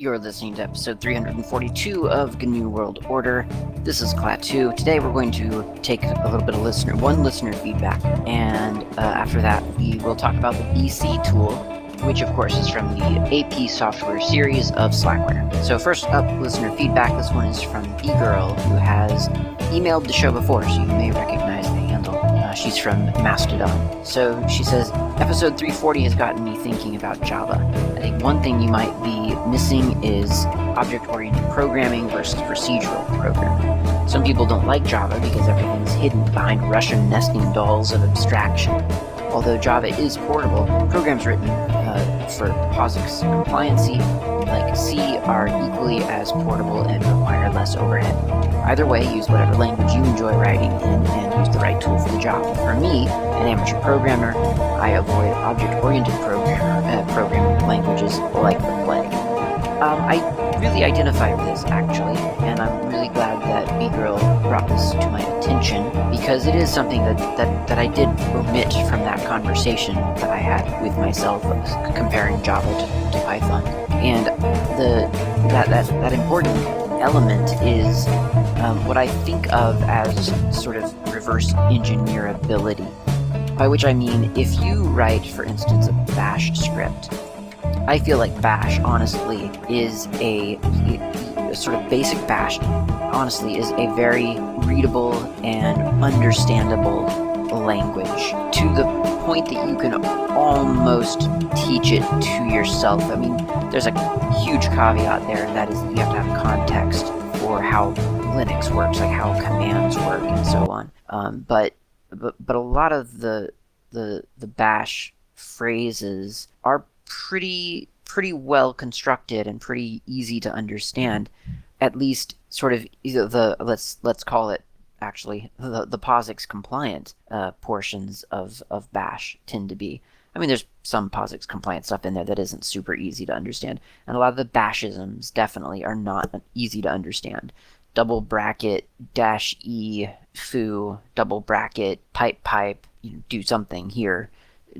You're listening to episode 342 of GNU World Order. This is Klaatu. Today we're going to take a little bit of listener, one listener feedback, and uh, after that we will talk about the BC tool, which of course is from the AP software series of Slackware. So first up, listener feedback. This one is from beegrrl, who has emailed the show before, so you may recognize the. Uh, she's from Mastodon. So she says, episode 340 has gotten me thinking about Java. I think one thing you might be missing is object-oriented programming versus procedural programming. Some people don't like Java because everything's hidden behind Russian nesting dolls of abstraction. Although Java is portable, programs written uh, for POSIX compliancy, like C, are equally as portable and require less overhead. Either way, use whatever language you enjoy writing in and use the right tool for the job. For me, an amateur programmer, I avoid object-oriented uh, programming languages like the plague. Um, I really identify with this actually, and I'm really glad that beegrrl brought this to my attention because it is something that, that, that I did omit from that conversation that I had with myself comparing Java to, to Python. And the that, that, that important element is um, what I think of as sort of reverse engineerability. By which I mean, if you write, for instance, a bash script, I feel like Bash, honestly, is a, a, sort of basic Bash, honestly, is a very readable and understandable language to the point that you can almost teach it to yourself. I mean, there's a huge caveat there, and that is you have to context for how Linux works, like how commands work, and so on. Um, but but but a lot of the the the Bash phrases are pretty pretty well constructed and pretty easy to understand. At least, sort of the let's let's call it actually the the POSIX compliant uh, portions of of Bash tend to be. I mean, there's some POSIX compliant stuff in there that isn't super easy to understand, and a lot of the Bashisms definitely are not easy to understand. Double bracket dash e foo double bracket pipe pipe you know, do something here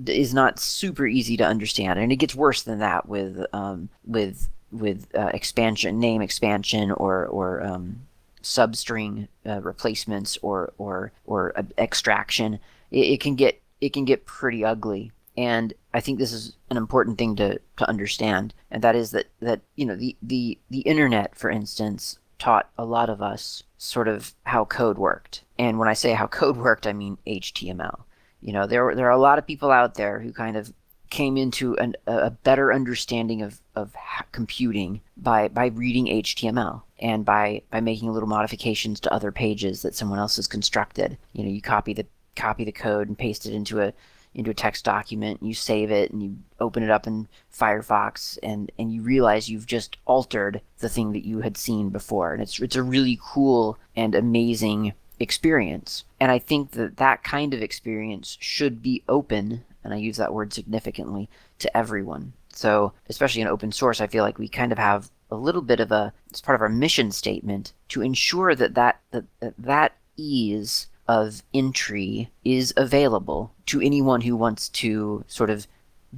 is not super easy to understand, and it gets worse than that with um, with with uh, expansion, name expansion, or or um, substring uh, replacements, or or or uh, extraction. It, it, can get it can get pretty ugly, and I think this is an important thing to to understand, and that is that that you know the the the internet, for instance, taught a lot of us sort of how code worked, and when I say how code worked, I mean HTML you know, there there are a lot of people out there who kind of came into an, a better understanding of, of computing by, by reading HTML and by, by making little modifications to other pages that someone else has constructed. You know, you copy the copy the code and paste it into a into a text document, you save it and you open it up in Firefox and, and you realize you've just altered the thing that you had seen before. And it's it's a really cool and amazing experience. And I think that that kind of experience should be open, and I use that word significantly, to everyone. So, especially in open source, I feel like we kind of have a little bit of a, it's part of our mission statement to ensure that that, that, that, that ease of entry is available to anyone who wants to sort of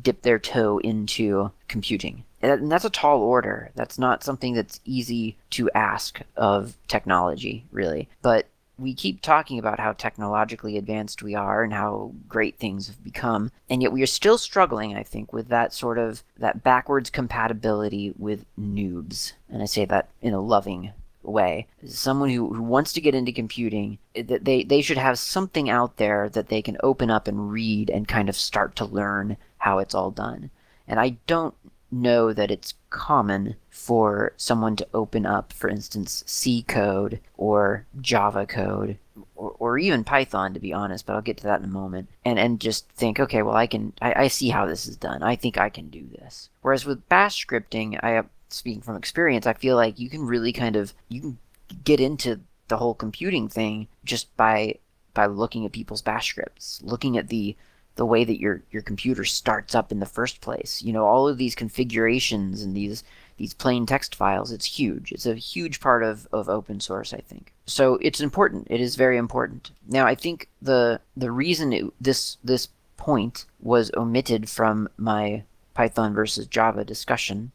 dip their toe into computing. And that's a tall order. That's not something that's easy to ask of technology, really. But we keep talking about how technologically advanced we are and how great things have become and yet we are still struggling i think with that sort of that backwards compatibility with noobs and i say that in a loving way someone who, who wants to get into computing eh, they, they should have something out there that they can open up and read and kind of start to learn how it's all done and i don't know that it's common for someone to open up, for instance, C code or Java code or, or even Python, to be honest, but I'll get to that in a moment, and, and just think, okay, well, I can, I, I see how this is done. I think I can do this. Whereas with bash scripting, I, speaking from experience, I feel like you can really kind of, you can get into the whole computing thing just by by looking at people's bash scripts, looking at the the way that your your computer starts up in the first place. You know, all of these configurations and these these plain text files, it's huge. It's a huge part of, of open source, I think. So it's important. It is very important. Now, I think the the reason it, this this point was omitted from my Python versus Java discussion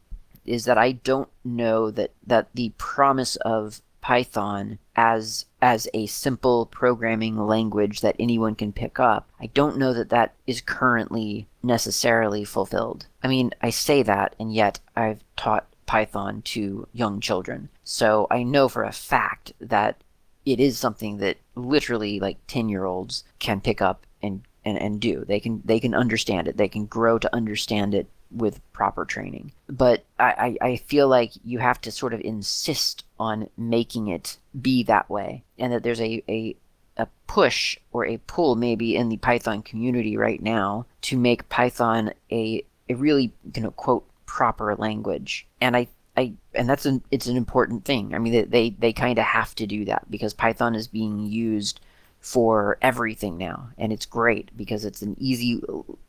is that I don't know that that the promise of Python as as a simple programming language that anyone can pick up. I don't know that that is currently necessarily fulfilled. I mean, I say that and yet I've taught Python to young children. So I know for a fact that it is something that literally like 10 year olds can pick up and, and, and do. They can they can understand it. They can grow to understand it with proper training. But I, I, feel like you have to sort of insist on making it be that way. And that there's a, a a push or a pull maybe in the Python community right now to make Python a a really you know quote proper language. And I I, and that's an it's an important thing. I mean, they they, they kind of have to do that because Python is being used for everything now, and it's great because it's an easy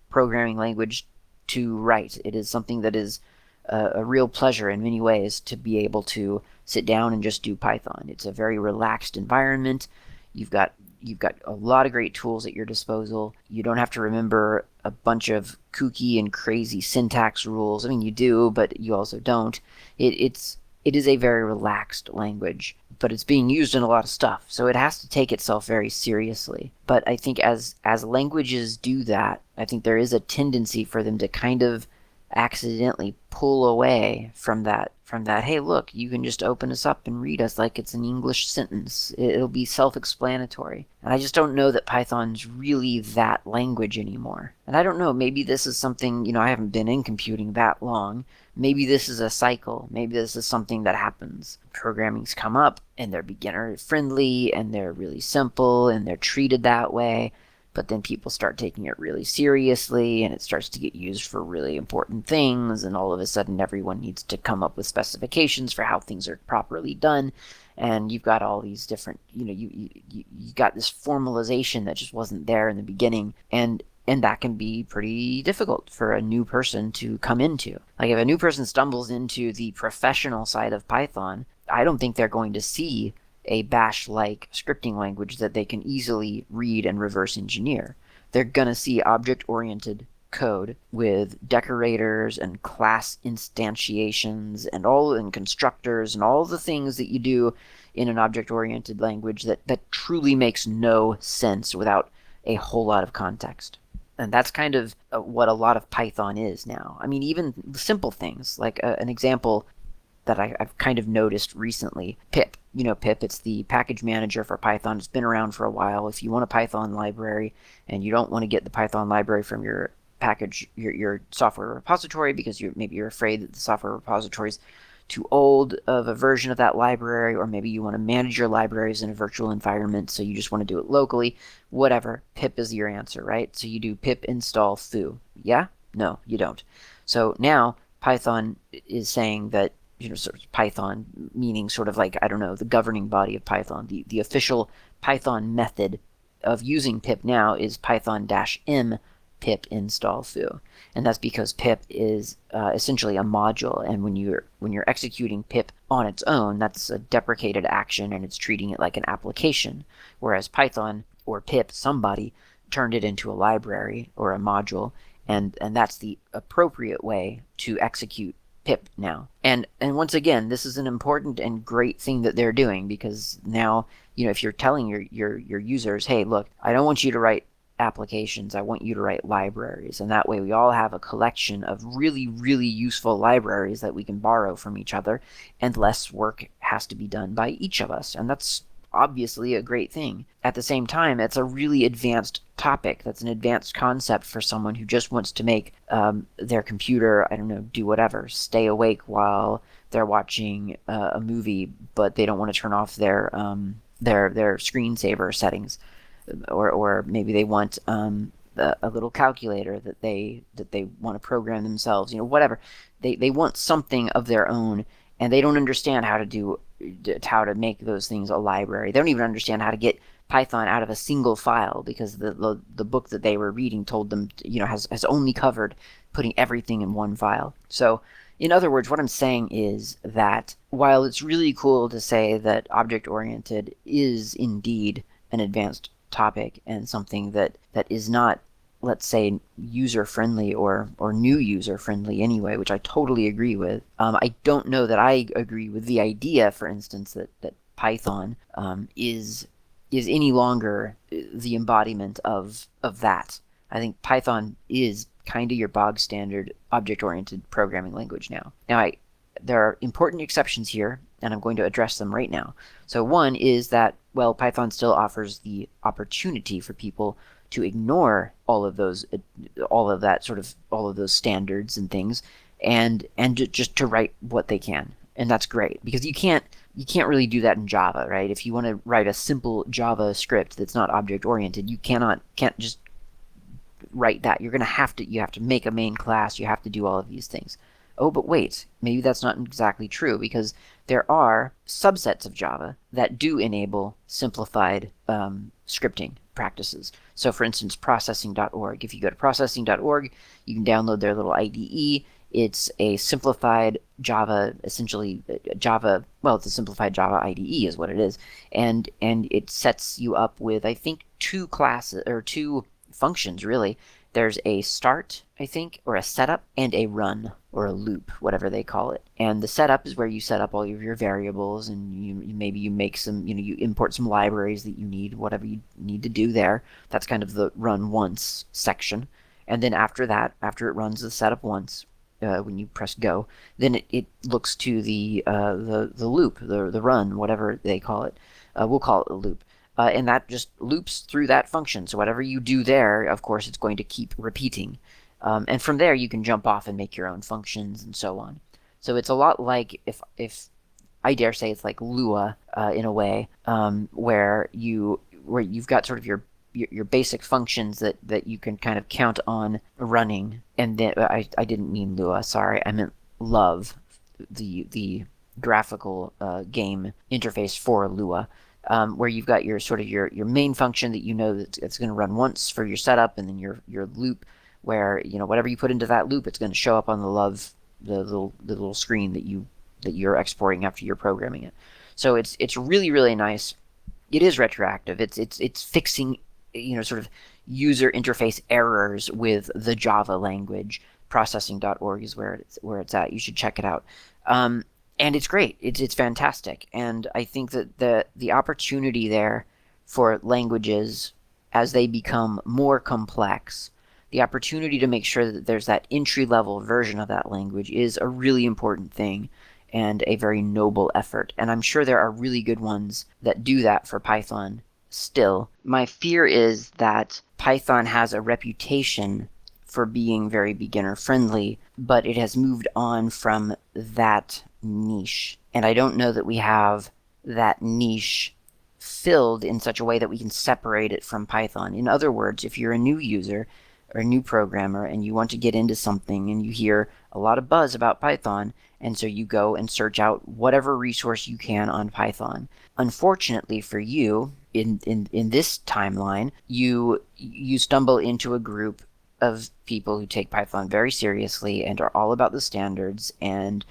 programming language to write. It is something that is a, a real pleasure in many ways to be able to sit down and just do Python. It's a very relaxed environment. You've got you've got a lot of great tools at your disposal. You don't have to remember a bunch of kooky and crazy syntax rules. I mean, you do, but you also don't. It, it's it is a very relaxed language, but it's being used in a lot of stuff, so it has to take itself very seriously. But I think as as languages do that, I think there is a tendency for them to kind of accidentally pull away from that from that hey look you can just open us up and read us like it's an english sentence. It'll be self-explanatory. And i just don't know that python's really that language anymore. And i don't know maybe this is something you know i haven't been in computing that long maybe this is a cycle. Maybe this is something that happens. Programming's come up and they're beginner friendly and they're really simple and they're treated that way but then people start taking it really seriously and it starts to get used for really important things and all of a sudden everyone needs to come up with specifications for how things are properly done. And you've got all these different you know you you, you got this formalization that just wasn't there in the beginning. And and that can be pretty difficult for a new person to come into like if a new person stumbles into the professional side of python i don't think they're going to see a bash like scripting language that they can easily read and reverse engineer. They're going to see object oriented code with decorators and class instantiations and all and constructors and all the things that you do in an object oriented language that, that truly makes no sense without a whole lot of context. And that's kind of uh, what a lot of Python is now. I mean, even simple things like uh, an example that I, have kind of noticed recently. Pip, you know, Pip, it's the package manager for Python. It's been around for a while. If you want a Python library and you don't want to get the Python library from your package, your, your software repository, because you're maybe you're afraid that the software repository is too old of a version of that library, or maybe you want to manage your libraries in a virtual environment, so you just want to do it locally, whatever, pip is your answer, right? So you do pip install foo. Yeah? No, you don't. So now Python is saying that you know, sort of Python, meaning sort of like, I don't know, the governing body of Python. The, the official Python method of using pip now is python-m pip install foo. And that's because pip is uh, essentially a module, and when you're when you're executing pip on its own, that's a deprecated action, and it's treating it like an application. Whereas Python or pip, somebody turned it into a library or a module, and and that's the appropriate way to execute pip now. And and once again, this is an important and great thing that they're doing because now, you know, if you're telling your your your users, "Hey, look, I don't want you to write applications. I want you to write libraries." And that way we all have a collection of really really useful libraries that we can borrow from each other and less work has to be done by each of us. And that's obviously a great thing. At the same time, it's a really advanced topic. That's an advanced concept for someone who just wants to make um, their computer, I don't know, do whatever, stay awake while they're watching uh, a movie, but they don't want to turn off their um, their their screensaver settings, or or maybe they want um, a, a little calculator that they that they want to program themselves. You know, whatever. They they want something of their own, and they don't understand how to do how to make those things a library. They don't even understand how to get Python out of a single file because the, the, the book that they were reading told them, you know, has, has only covered putting everything in one file. So, in other words, what I'm saying is that while it's really cool to say that object oriented is indeed an advanced topic and something that, that is not let's say user friendly or or new user friendly anyway, which I totally agree with. Um, I don't know that I agree with the idea, for instance, that that Python um, is is any longer the embodiment of of that. I think Python is kind of your bog standard object oriented programming language now. Now, I, there are important exceptions here, and I'm going to address them right now. So, one is that, well, Python still offers the opportunity for people to ignore all of those, uh, all of that sort of, all of those standards and things, and and just to write what they can, and that's great because you can't you can't really do that in Java, right? If you want to write a simple Java script that's not object oriented, you cannot can't just write that. You're to have to you have to make a main class, you have to do all of these things. Oh, but wait, maybe that's not exactly true because there are subsets of Java that do enable simplified um, scripting practices. So, for instance, processing.org. If you go to processing.org, you can download their little IDE. It's a simplified Java, essentially uh, Java. Well, it's a simplified Java IDE, is what it is, and and it sets you up with I think two classes or two functions really. There's a start, I think, or a setup, and a run or a loop, whatever they call it. And the setup is where you set up all of your variables, and you maybe you make some, you know, you import some libraries that you need, whatever you need to do there. That's kind of the run once section. And then after that, after it runs the setup once, uh, when you press go, then it, it looks to the uh, the the loop, the the run, whatever they call it. Uh, we'll call it a loop uh, and that just loops through that function. So whatever you do there, of course, it's going to keep repeating. Um, and from there, you can jump off and make your own functions and so on. So it's a lot like if if I dare say it's like Lua uh, in a way, um, where you where you've got sort of your, your, basic functions that that you can kind of count on running. And then I I didn't mean Lua. Sorry, I meant Love, the the graphical uh, game interface for Lua um, where you've got your sort of your, your main function that you know that it's going to run once for your setup, and then your your loop where you know whatever you put into that loop, it's going to show up on the love the little the little screen that you that you're exporting after you're programming it. So it's it's really really nice. It is retroactive. It's it's it's fixing you know sort of user interface errors with the Java language. Processing.org is where it's where it's at. You should check it out. Um, and it's great. It's it's fantastic, and I think that the the opportunity there for languages as they become more complex, the opportunity to make sure that there's that entry level version of that language is a really important thing and a very noble effort. And I'm sure there are really good ones that do that for Python still. My fear is that Python has a reputation for being very beginner friendly, but it has moved on from that niche. And I don't know that we have that niche filled in such a way that we can separate it from Python. In other words, if you're a new user or a new programmer and you want to get into something and you hear a lot of buzz about Python, and so you go and search out whatever resource you can on Python. Unfortunately for you, in, in, in this timeline, you you stumble into a group of people who take Python very seriously and are all about the standards and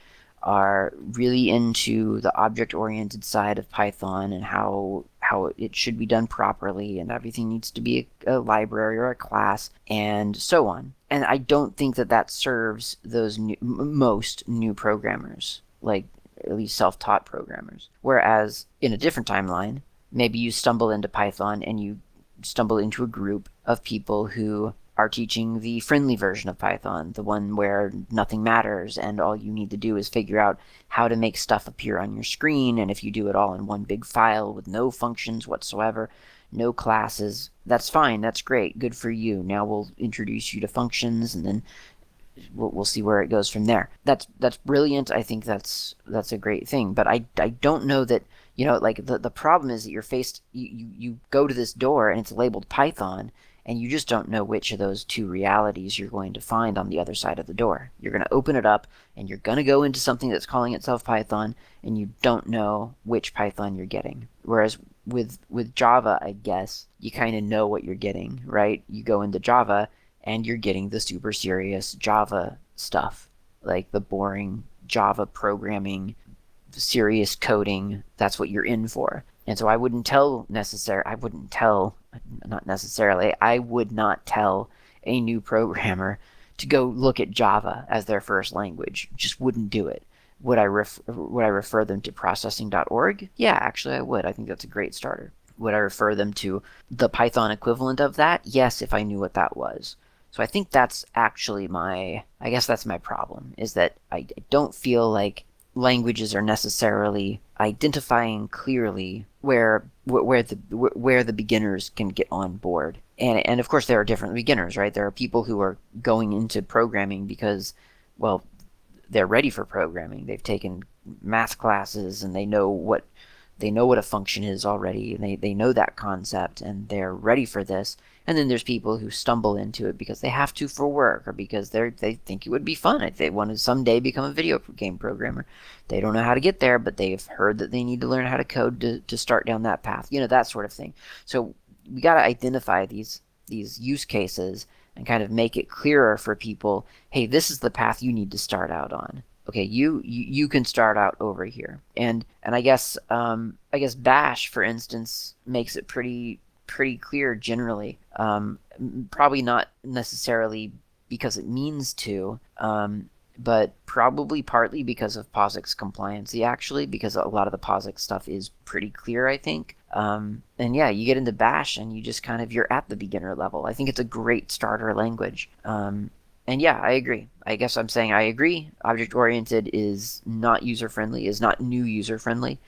are really into the object oriented side of Python and how how it should be done properly and everything needs to be a, a, library or a class and so on. And I don't think that that serves those new, most new programmers, like at least self-taught programmers. Whereas in a different timeline, maybe you stumble into Python and you stumble into a group of people who are teaching the friendly version of Python, the one where nothing matters and all you need to do is figure out how to make stuff appear on your screen. And if you do it all in one big file with no functions whatsoever, no classes, that's fine. That's great. Good for you. Now we'll introduce you to functions and then we'll, we'll see where it goes from there. That's that's brilliant. I think that's that's a great thing. But I, I don't know that you know like the, the problem is that you're faced you, you, you go to this door and it's labeled Python and you just don't know which of those two realities you're going to find on the other side of the door. You're going to open it up and you're going to go into something that's calling itself Python and you don't know which Python you're getting. Whereas with with Java, I guess, you kind of know what you're getting, right? You go into Java and you're getting the super serious Java stuff, like the boring Java programming, serious coding. That's what you're in for. And so I wouldn't tell necessary I wouldn't tell not necessarily. I would not tell a new programmer to go look at Java as their first language. Just wouldn't do it. Would I ref- would I refer them to processing.org? Yeah, actually I would. I think that's a great starter. Would I refer them to the Python equivalent of that? Yes, if I knew what that was. So I think that's actually my I guess that's my problem is that I don't feel like languages are necessarily identifying clearly where where the where the beginners can get on board. And and of course there are different beginners, right? There are people who are going into programming because well, they're ready for programming. They've taken math classes and they know what they know what a function is already and they, they know that concept and they're ready for this. And then there's people who stumble into it because they have to for work or because they they think it would be fun if they want to someday become a video game programmer. They don't know how to get there but they've heard that they need to learn how to code to, to start down that path you know that sort of thing. So we got to identify these these use cases and kind of make it clearer for people hey this is the path you need to start out on okay you you, you can start out over here and and i guess um, i guess bash for instance makes it pretty pretty clear generally um, probably not necessarily because it means to um, but probably partly because of POSIX compliancy, actually, because a lot of the POSIX stuff is pretty clear, I think. Um, and yeah, you get into Bash and you just kind of you're at the beginner level. I think it's a great starter language. Um, and yeah, I agree. I guess I'm saying I agree. Object oriented is not user friendly, is not new user friendly.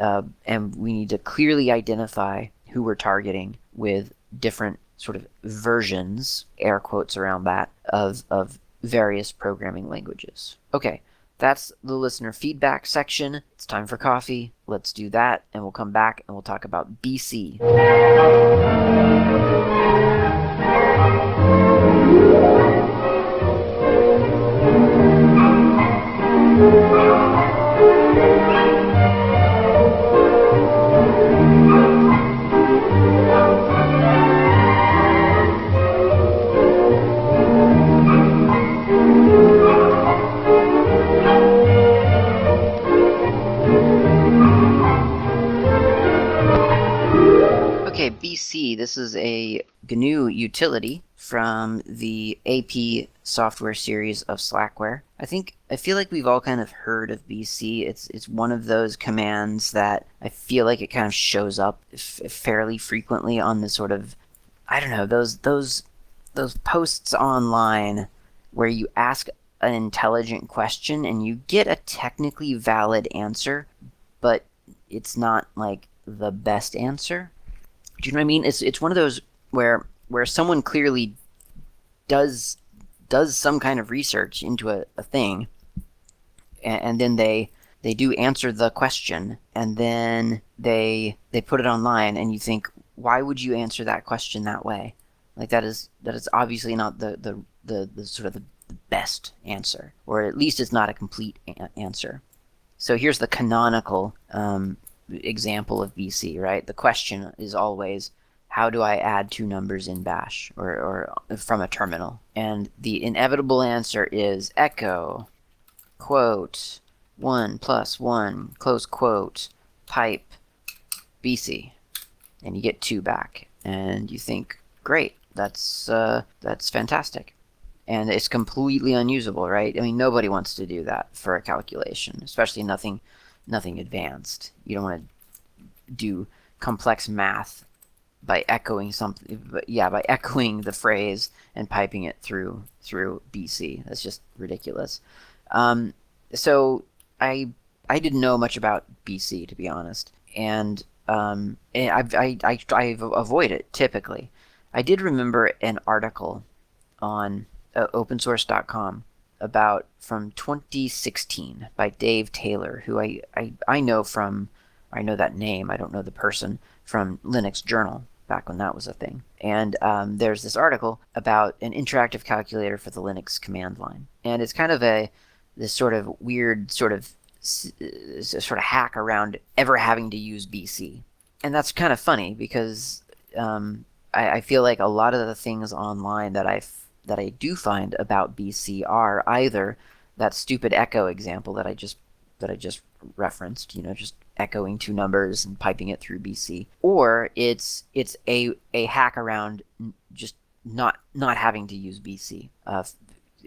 Uh, and we need to clearly identify who we're targeting with different sort of versions, air quotes around that, of, of various programming languages. Okay, that's the listener feedback section. It's time for coffee. Let's do that, and we'll come back and we'll talk about BC. Utility from the AP software series of Slackware. I think I feel like we've all kind of heard of BC. It's it's one of those commands that I feel like it kind of shows up f- fairly frequently on the sort of I don't know, those those those posts online where you ask an intelligent question and you get a technically valid answer, but it's not like the best answer. Do you know what I mean? It's it's one of those where where someone clearly does does some kind of research into a, a thing and, and then they they do answer the question and then they they put it online and you think why would you answer that question that way? Like that is that is obviously not the the, the, the sort of the best answer or at least it's not a complete a- answer. So here's the canonical um, example of bc right? The question is always how do I add two numbers in bash or, or from a terminal? And the inevitable answer is echo, quote, 1 plus 1, close quote, pipe, BC. And you get 2 back. And you think, great, that's, uh, that's fantastic. And it's completely unusable, right? I mean, nobody wants to do that for a calculation, especially nothing, nothing advanced. You don't want to do complex math by echoing something yeah by echoing the phrase and piping it through through bc that's just ridiculous. Um, so i i didn't know much about bc to be honest. And um, I've, I, I, I avoid it typically. I did remember an article on uh, opensource.com about from 2016 by dave taylor who I, I i know from i know that name i don't know the person from Linux Journal back when that was a thing. And um, there's this article about an interactive calculator for the Linux command line, and it's kind of a this sort of weird sort of sort of hack around ever having to use BC, and that's kind of funny because um, I, I feel like a lot of the things online that I that I do find about BC are either that stupid echo example that I just that I just referenced, you know, just echoing two numbers and piping it through BC, or it's it's a a hack around just not not having to use BC. Uh,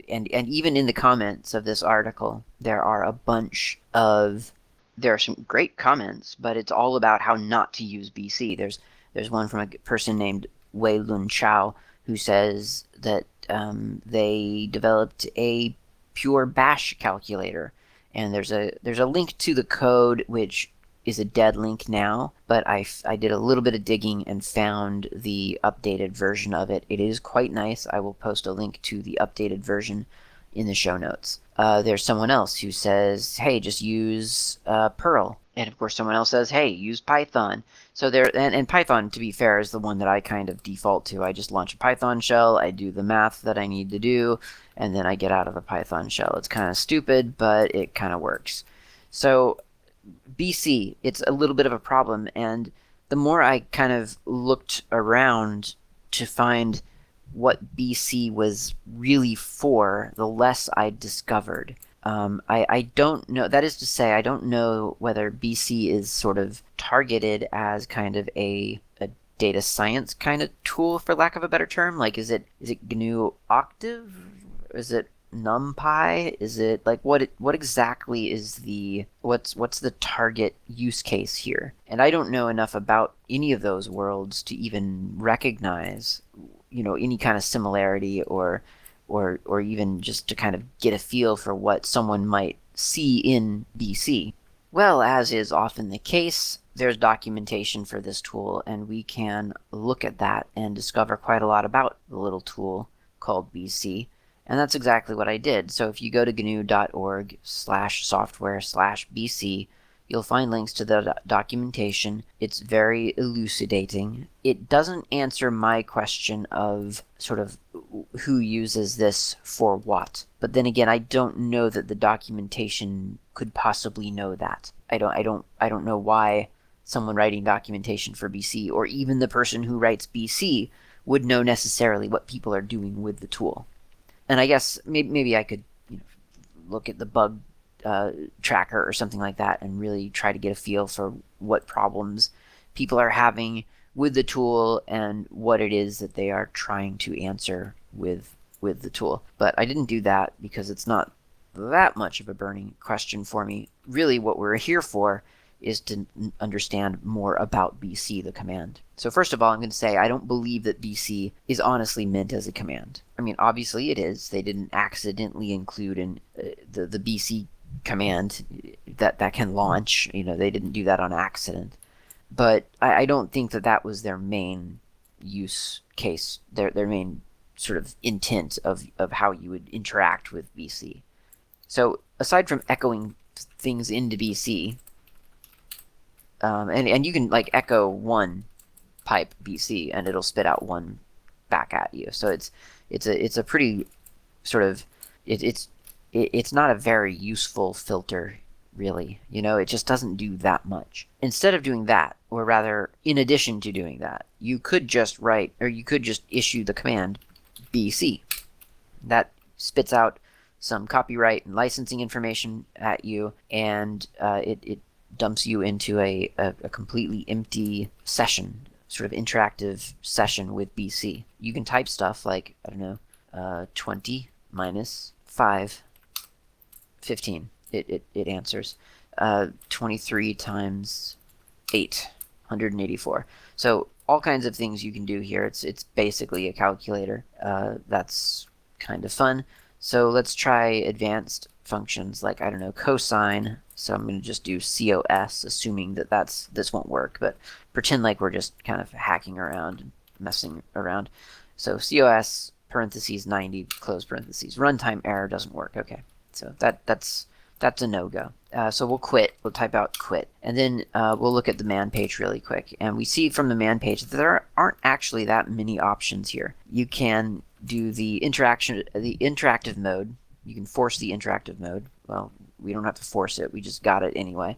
and and even in the comments of this article, there are a bunch of there are some great comments, but it's all about how not to use BC. There's there's one from a person named Wei Lun Chao who says that um, they developed a pure bash calculator, and there's a there's a link to the code which is a dead link now, but I, I did a little bit of digging and found the updated version of it. It is quite nice. I will post a link to the updated version in the show notes. Uh, there's someone else who says, hey, just use uh, Perl. And of course, someone else says, hey, use Python. So there, and, and Python, to be fair, is the one that I kind of default to. I just launch a Python shell, I do the math that I need to do, and then I get out of the Python shell. It's kind of stupid, but it kind of works. So BC, it's a little bit of a problem. And the more I kind of looked around to find what BC was really for, the less I discovered. Um, I, I don't know, that is to say, I don't know whether BC is sort of targeted as kind of a, a data science kind of tool, for lack of a better term. Like, is it is it GNU Octave? Is it numpy? Is it like what it, what exactly is the what's what's the target use case here? And i don't know enough about any of those worlds to even recognize you know any kind of similarity or or or even just to kind of get a feel for what someone might see in bc well as is often the case there's documentation for this tool and we can look at that and discover quite a lot about the little tool called bc and that's exactly what I did. So if you go to gnu.org slash software slash BC, you'll find links to the documentation. It's very elucidating. It doesn't answer my question of sort of who uses this for what. But then again, I don't know that the documentation could possibly know that. I don't I don't I don't know why someone writing documentation for BC or even the person who writes BC would know necessarily what people are doing with the tool and I guess maybe, maybe I could you know, look at the bug uh, tracker or something like that and really try to get a feel for what problems people are having with the tool and what it is that they are trying to answer with with the tool. But I didn't do that because it's not that much of a burning question for me. Really, what we're here for is to understand more about BC, the command. So first of all, I'm going to say I don't believe that BC is honestly meant as a command. I mean, obviously it is. They didn't accidentally include in uh, the the BC command that that can launch. You know, they didn't do that on accident. But I, I don't think that that was their main use case. Their their main sort of intent of of how you would interact with BC. So aside from echoing things into BC, um, and and you can like echo one pipe BC and it'll spit out one back at you. So it's it's a it's a pretty sort of it, it's it, it's not a very useful filter really. You know, it just doesn't do that much. Instead of doing that, or rather, in addition to doing that, you could just write or you could just issue the command BC. That spits out some copyright and licensing information at you, and uh, it, it dumps you into a, a, a completely empty session, sort of interactive session with BC. You can type stuff like, I don't know, uh, 20 minus 5, 15. It, it, it answers. Uh, 23 times 8, 184. So all kinds of things you can do here. It's, it's basically a calculator. Uh, that's kind of fun. So let's try advanced functions like, I don't know, cosine so I'm going to just do COS, assuming that that's this won't work, but pretend like we're just kind of hacking around and messing around. So COS parentheses 90 close parentheses. Runtime error doesn't work. Okay, so that that's that's a no-go. Uh, so we'll quit. We'll type out quit, and then uh, we'll look at the man page really quick. And we see from the man page that there aren't actually that many options here. You can do the interaction, the interactive mode. You can force the interactive mode. Well, we don't have to force it. We just got it anyway.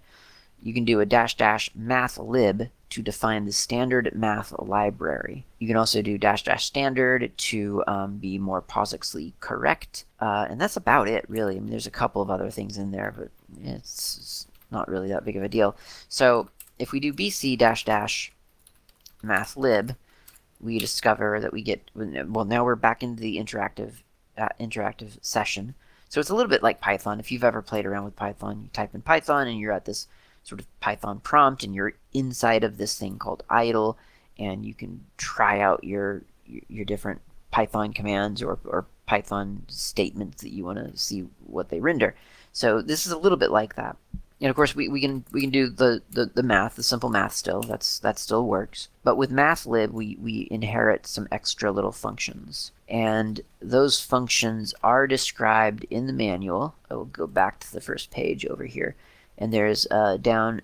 You can do a dash dash mathlib to define the standard math library. You can also do dash dash standard to um, be more POSIXly correct. Uh, and that's about it, really. I mean, there's a couple of other things in there, but it's, it's not really that big of a deal. So if we do bc dash dash mathlib, we discover that we get well. Now we're back into the interactive uh, interactive session. So it's a little bit like Python. If you've ever played around with Python, you type in Python and you're at this sort of Python prompt, and you're inside of this thing called idle, and you can try out your your different Python commands or, or Python statements that you want to see what they render. So this is a little bit like that. And of course, we, we can we can do the, the, the math, the simple math still. That's that still works. But with mathlib, we, we inherit some extra little functions. And those functions are described in the manual. I will go back to the first page over here. And there's uh, down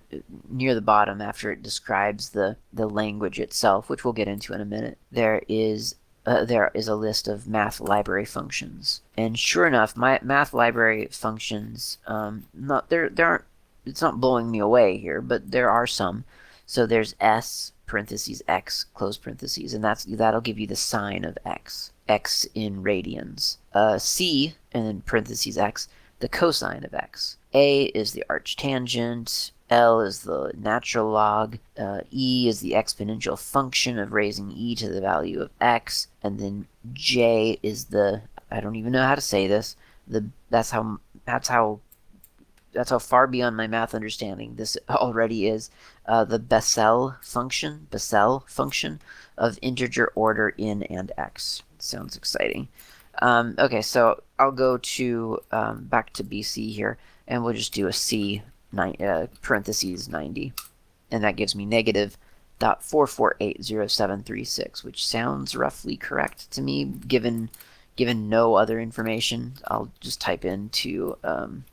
near the bottom, after it describes the, the language itself, which we'll get into in a minute, there is uh, there is a list of math library functions. And sure enough, my math library functions, um, not there, there aren't it's not blowing me away here, but there are some. So there's s parentheses x close parentheses, and that's that'll give you the sine of x, x in radians. Uh, c and then parentheses x, the cosine of x. A is the arctangent. L is the natural log. Uh, e is the exponential function of raising e to the value of x, and then J is the I don't even know how to say this. The that's how that's how that's how far beyond my math understanding this already is. Uh, the Bessel function, Bessel function of integer order in and x. Sounds exciting. Um, okay, so I'll go to um, back to BC here, and we'll just do a C nine, uh, parentheses 90, and that gives me negative dot four four eight zero seven three six, which sounds roughly correct to me, given given no other information. I'll just type into um,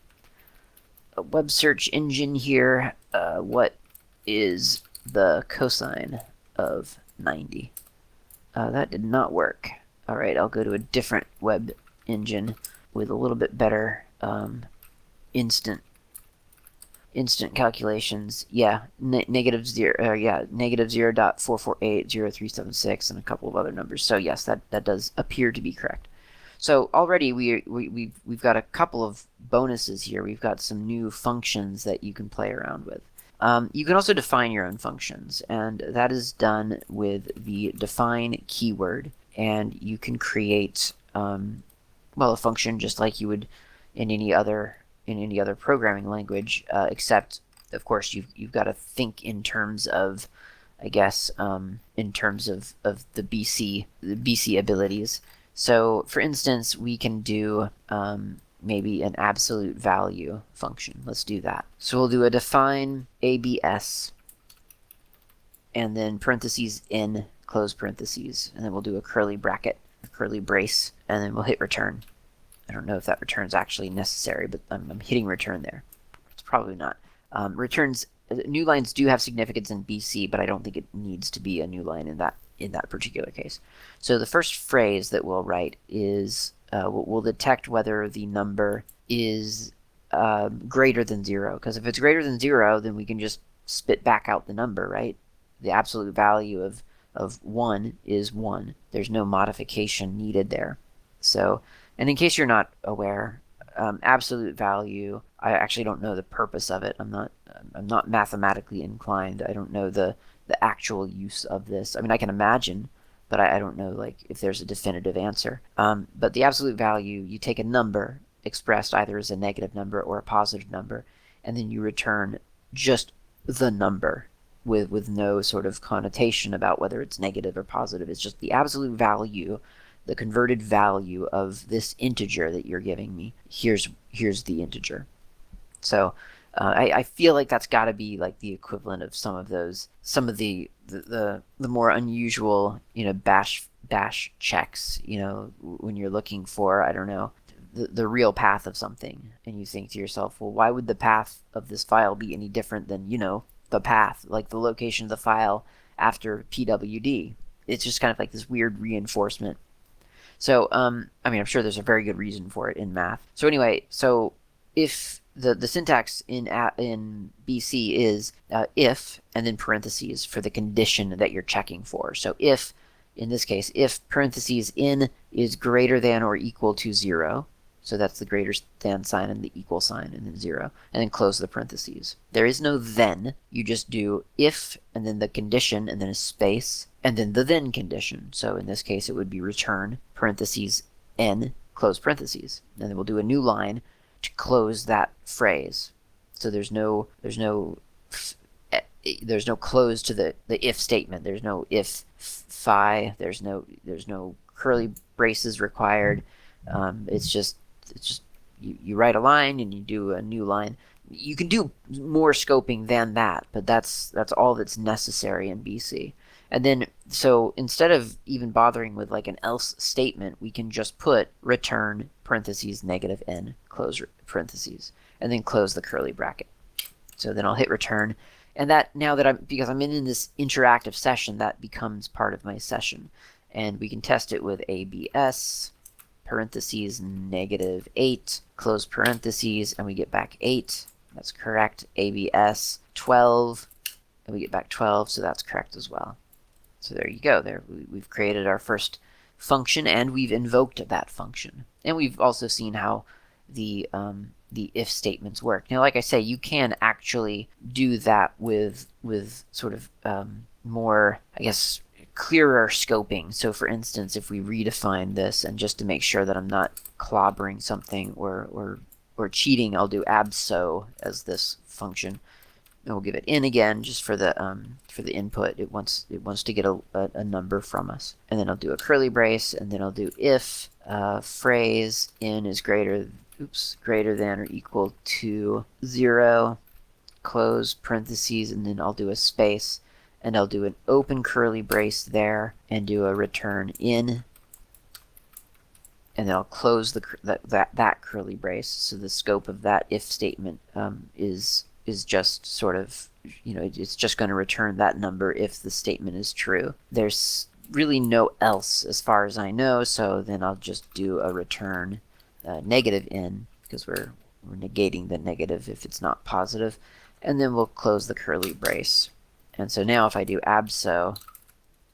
web search engine here, uh, what is the cosine of 90? Uh, that did not work. Alright, I'll go to a different web engine with a little bit better um, instant instant calculations. Yeah, ne negative zero. Uh, yeah, negative zero dot four four eight zero three seven six and a couple of other numbers. So yes, that that does appear to be correct. So already we, we, we've, we've got a couple of bonuses here. We've got some new functions that you can play around with. Um, you can also define your own functions, and that is done with the define keyword. And you can create, um, well, a function just like you would in any other in any other programming language, uh, except of course you've you've got to think in terms of, I guess, um, in terms of of the BC the BC abilities. So for instance, we can do um, maybe an absolute value function. Let's do that. So we'll do a define abs and then parentheses in close parentheses and then we'll do a curly bracket, a curly brace, and then we'll hit return. I don't know if that return's actually necessary, but I'm, I'm hitting return there. It's probably not. Um, returns new lines do have significance in BC, but I don't think it needs to be a new line in that in that particular case. So the first phrase that we'll write is uh, we'll detect whether the number is uh, greater than zero. Because if it's greater than zero, then we can just spit back out the number, right? The absolute value of, of 1 is 1. There's no modification needed there. So, and in case you're not aware, um, absolute value, I actually don't know the purpose of it. I'm not, I'm not mathematically inclined. I don't know the the actual use of this. I mean, I can imagine, but I, I don't know like if there's a definitive answer. Um, but the absolute value, you take a number expressed either as a negative number or a positive number, and then you return just the number with with no sort of connotation about whether it's negative or positive. It's just the absolute value, the converted value of this integer that you're giving me. Here's here's the integer. So uh, I, I feel like that's got to be like the equivalent of some of those, some of the, the, the the more unusual, you know, bash bash checks. You know, when you're looking for, I don't know, the, the real path of something, and you think to yourself, well, why would the path of this file be any different than you know the path, like the location of the file after pwd? It's just kind of like this weird reinforcement. So, um, I mean, I'm sure there's a very good reason for it in math. So anyway, so if the, the syntax in in BC is uh, if and then parentheses for the condition that you're checking for. So if, in this case, if parentheses in is greater than or equal to zero, so that's the greater than sign and the equal sign and then zero, and then close the parentheses. There is no then. You just do if and then the condition and then a space and then the then condition. So in this case, it would be return parentheses n close parentheses, and then we'll do a new line to close that phrase. So there's no there's no there's no close to the, the if statement. There's no if fi. There's no there's no curly braces required. Um, it's just it's just you, you write a line and you do a new line. You can do more scoping than that, but that's that's all that's necessary in BC. And then, so instead of even bothering with like an else statement, we can just put return parentheses negative n close parentheses and then close the curly bracket. So then I'll hit return. And that now that I'm, because I'm in this interactive session, that becomes part of my session. And we can test it with ABS parentheses negative 8, close parentheses, and we get back 8. That's correct. ABS 12, and we get back 12, so that's correct as well. So there you go. There we've created our first function, and we've invoked that function. And we've also seen how the um, the if statements work. Now, like I say, you can actually do that with with sort of um, more, I guess, clearer scoping. So for instance, if we redefine this and just to make sure that I'm not clobbering something or, or, or cheating, I'll do abso as this function. And we'll give it in again just for the um, for the input. It wants it wants to get a, a, a, number from us. And then I'll do a curly brace and then I'll do if uh, phrase in is greater oops greater than or equal to zero close parentheses and then I'll do a space and I'll do an open curly brace there and do a return in and then I'll close the that, that that curly brace so the scope of that if statement um, is is just sort of you know it's just going to return that number if the statement is true there's really no else as far as I know so then I'll just do a return uh, negative n because we're we're negating the negative if it's not positive and then we'll close the curly brace and so now if I do abso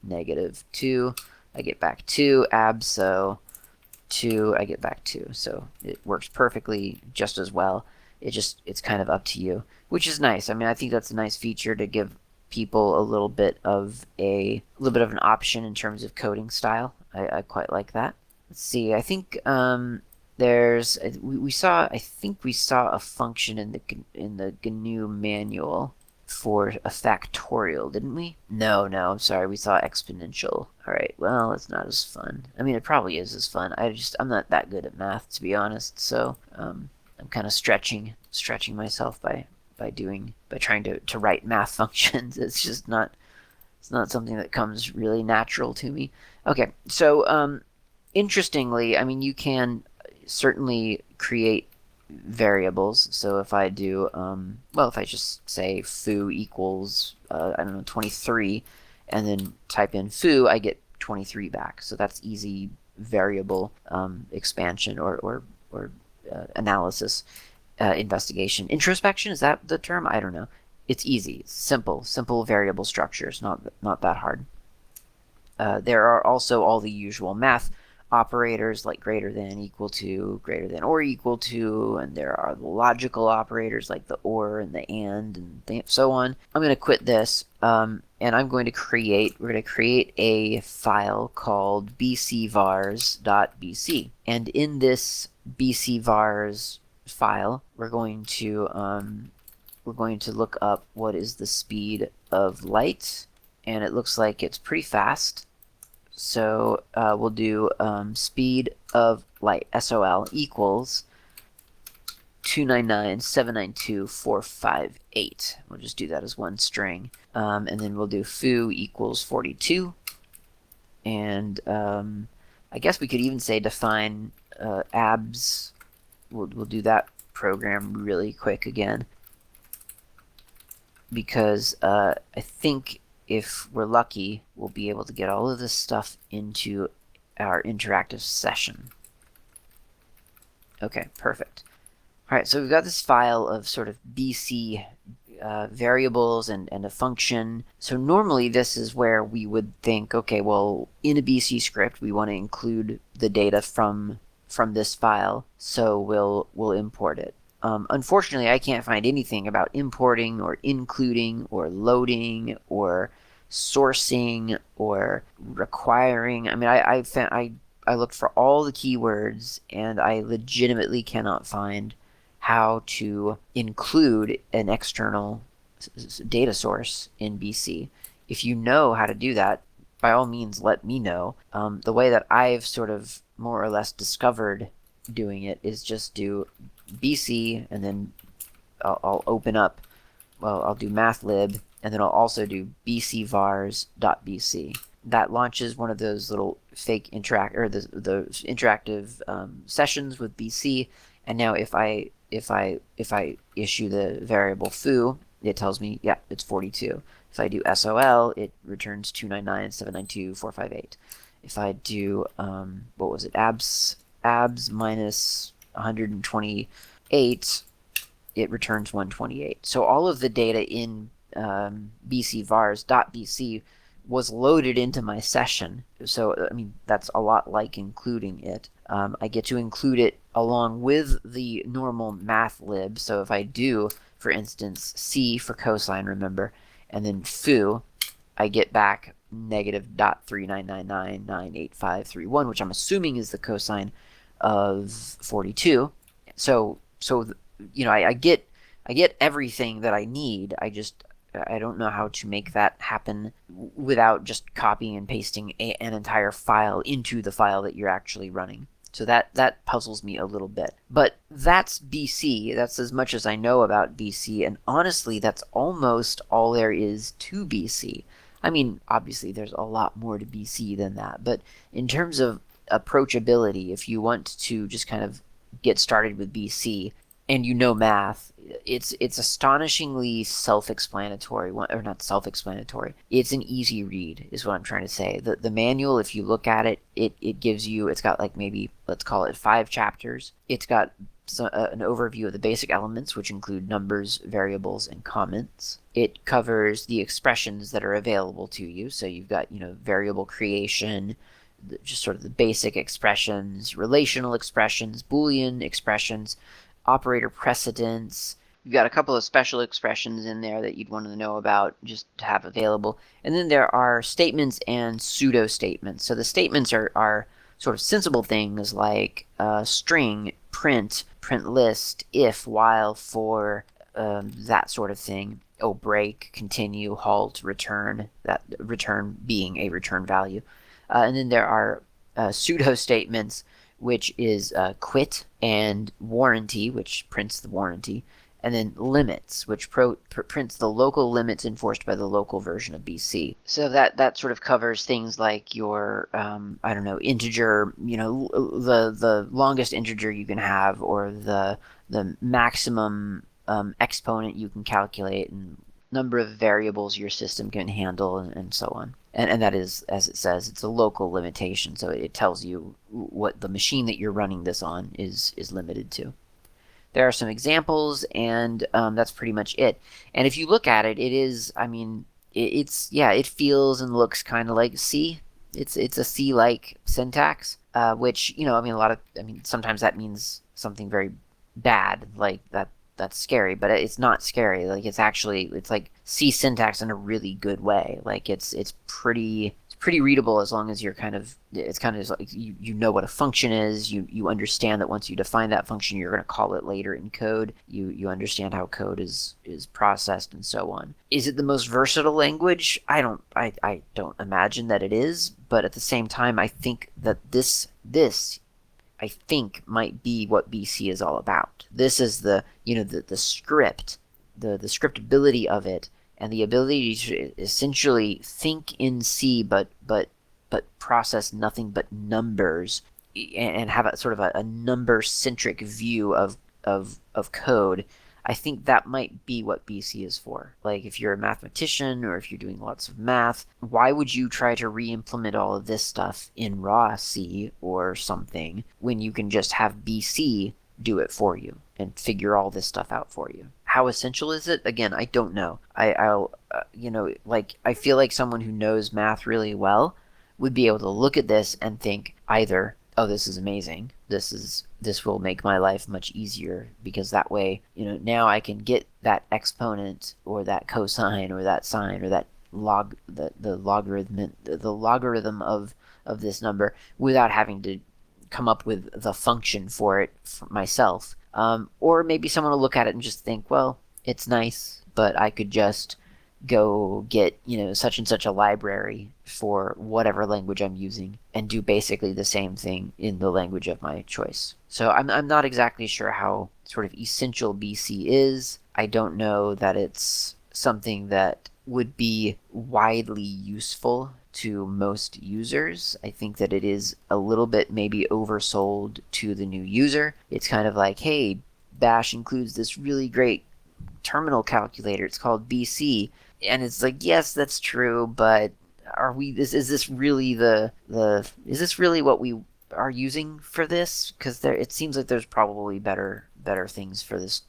negative 2, I get back 2, abso 2, I get back 2. So it works perfectly just as well. It just it's kind of up to you, which is nice. I mean, I think that's a nice feature to give people a little bit of a, little bit of an option in terms of coding style. I, I quite like that. Let's see. I think um, there's we, we saw I think we saw a function in the in the GNU manual for a factorial, didn't we? No, no, I'm sorry, we saw exponential. Alright, well, it's not as fun. I mean, it probably is as fun. I just, I'm not that good at math, to be honest, so um, I'm kind of stretching, stretching myself by, by doing, by trying to, to write math functions. It's just not, it's not something that comes really natural to me. Okay, so um, interestingly, I mean, you can certainly create variables. So if I do, um, well, if I just say foo equals, uh, I don't know, 23, and then type in foo, I get 23 back. So that's easy variable um, expansion or, or, or uh, analysis, uh, investigation. Introspection, is that the term? I don't know. It's easy. Simple. Simple variable structures, not, not that hard. Uh, there are also all the usual math operators like greater than, equal to, greater than or equal to, and there are the logical operators like the or and the and and so on. I'm going to quit this um, and I'm going to create, we're going to create a file called bcvars.bc. And in this bcvars file, we're going to um, we're going to look up what is the speed of light and it looks like it's pretty fast so uh, we'll do um, speed of light, SOL, equals 299,792,458. We'll just do that as one string. Um, and then we'll do foo equals 42. And um, I guess we could even say define uh, abs. We'll, we'll do that program really quick again. Because uh, I think if we're lucky, we'll be able to get all of this stuff into our interactive session. Okay, perfect. All right, so we've got this file of sort of BC uh, variables and, and a function. So normally this is where we would think, okay, well, in a BC script, we want to include the data from from this file, so we'll we'll import it. Um, unfortunately, I can't find anything about importing or including or loading or sourcing or requiring. I mean, I I, found, I I looked for all the keywords and I legitimately cannot find how to include an external data source in BC. If you know how to do that, by all means, let me know. Um, the way that I've sort of more or less discovered doing it is just do BC and then I'll, I'll open up, well, I'll do mathlib and then I'll also do bcvars.bc. That launches one of those little fake interact or the, the interactive um, sessions with BC. And now if I if I if I issue the variable foo, it tells me yeah it's 42. If I do SOL, it returns 299.792.458. If I do um, what was it abs abs minus 128, it returns 128. So all of the data in um, bcvars.bc was loaded into my session. So, I mean, that's a lot like including it. Um, I get to include it along with the normal mathlib. So if I do, for instance, C for cosine, remember, and then foo, I get back negative dot three nine nine nine nine eight five three one, which I'm assuming is the cosine of 42. So, so you know, I, I get I get everything that I need. I just I don't know how to make that happen without just copying and pasting a, an entire file into the file that you're actually running. So that that puzzles me a little bit. But that's BC. That's as much as I know about BC, and honestly, that's almost all there is to BC. I mean, obviously, there's a lot more to BC than that, but in terms of approachability, if you want to just kind of get started with BC and you know math, it's it's astonishingly self-explanatory or not self-explanatory it's an easy read is what i'm trying to say. The, the manual if you look at it it it gives you it's got like maybe let's call it five chapters. It's got so, uh, an overview of the basic elements which include numbers variables and comments it covers the expressions that are available to you so you've got you know variable creation just sort of the basic expressions relational expressions boolean expressions operator precedence You've got a couple of special expressions in there that you'd want to know about just to have available. And then there are statements and pseudo statements. So the statements are, are sort of sensible things like uh, string, print, print list, if, while, for, um, that sort of thing. Oh, break, continue, halt, return, that return being a return value. Uh, and then there are uh, pseudo statements, which is uh, quit, and warranty, which prints the warranty and then limits, which pro- pr- prints the local limits enforced by the local version of BC. So that that sort of covers things like your um, I don't know integer, you know, the the longest integer you can have, or the the maximum um, exponent you can calculate, and number of variables your system can handle, and, and so on. And, and that is, as it says, it's a local limitation, so it tells you what the machine that you're running this on is is limited to. There are some examples, and um, that's pretty much it. And if you look at it, it is, I mean, it, it's, yeah, it feels and looks kind of like C. It's, it's a C-like syntax, uh, which, you know, I mean, a lot of, I mean, sometimes that means something very bad, like that that's scary, but it's not scary. Like it's actually it's like C syntax in a really good way. Like it's it's pretty pretty readable as long as you're kind of it's kind of like you, you know what a function is you you understand that once you define that function you're going to call it later in code you you understand how code is is processed and so on. Is it the most versatile language? I don't i i don't imagine that it is but at the same time i think that this this i think might be what bc is all about. This is the you know the the script the the scriptability of it and the ability to essentially think in C, but but but process nothing but numbers, and have a sort of a, a number centric view of of of code. I think that might be what BC is for. Like, if you're a mathematician or if you're doing lots of math, why would you try to re implement all of this stuff in raw C or something when you can just have BC do it for you and figure all this stuff out for you? How essential is it? Again, I don't know. I, I'll, uh, you know, like I feel like someone who knows math really well would be able to look at this and think either, oh, this is amazing. This is this will make my life much easier because that way, you know, now I can get that exponent or that cosine or that sine or that log the, the logarithm the, the logarithm of of this number without having to come up with the function for it for myself. Um, or maybe someone will look at it and just think, well, it's nice, but I could just go get, you know, such and such a library for whatever language I'm using and do basically the same thing in the language of my choice. So I'm, I'm not exactly sure how sort of essential BC is. I don't know that it's something that would be widely useful to most users. I think that it is a little bit maybe oversold to the new user. It's kind of like, hey, Bash includes this really great terminal calculator. It's called BC. And it's like, yes, that's true, but are we is, is this really the the is this really what we are using for this? Because there it seems like there's probably better better things for this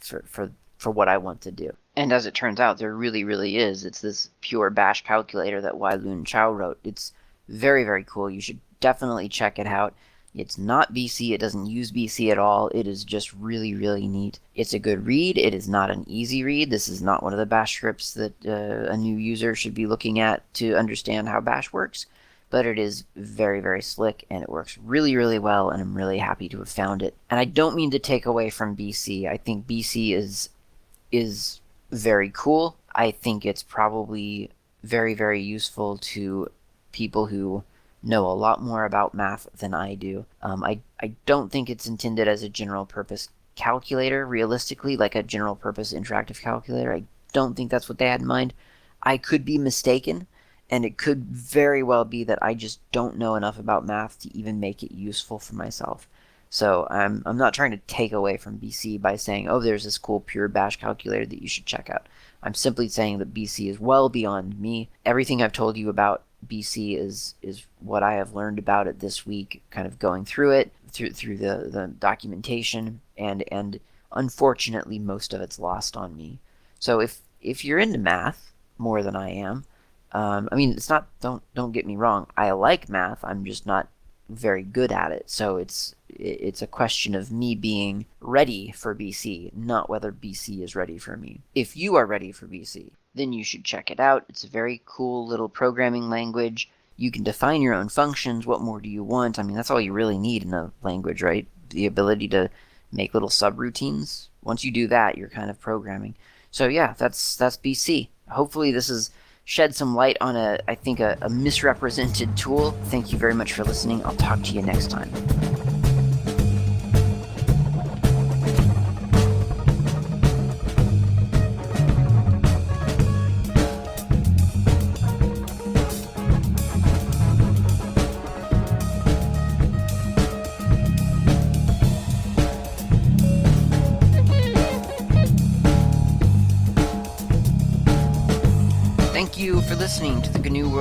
for for for what I want to do. And as it turns out, there really, really is. It's this pure bash calculator that Wai Lun Chao wrote. It's very, very cool. You should definitely check it out. It's not BC, it doesn't use BC at all. It is just really, really neat. It's a good read. It is not an easy read. This is not one of the bash scripts that uh, a new user should be looking at to understand how bash works, but it is very, very slick and it works really, really well, and I'm really happy to have found it. And I don't mean to take away from BC. I think BC is is very cool. I think it's probably very, very useful to people who know a lot more about math than I do. Um, I, I don't think it's intended as a general purpose calculator, realistically, like a general purpose interactive calculator. I don't think that's what they had in mind. I could be mistaken, and it could very well be that I just don't know enough about math to even make it useful for myself. So I'm, I'm not trying to take away from BC by saying, oh, there's this cool pure bash calculator that you should check out. I'm simply saying that BC is well beyond me. Everything I've told you about BC is is what I have learned about it this week, kind of going through it through through the, the documentation and and unfortunately most of it's lost on me. So if if you're into math more than I am, um, I mean it's not don't don't get me wrong, I like math. I'm just not very good at it. So it's it's a question of me being ready for BC, not whether BC is ready for me. If you are ready for BC, then you should check it out. It's a very cool little programming language. You can define your own functions. What more do you want? I mean, that's all you really need in a language, right? The ability to make little subroutines. Once you do that, you're kind of programming. So yeah, that's that's BC. Hopefully this has shed some light on a, I think, a, a misrepresented tool. Thank you very much for listening. I'll talk to you next time.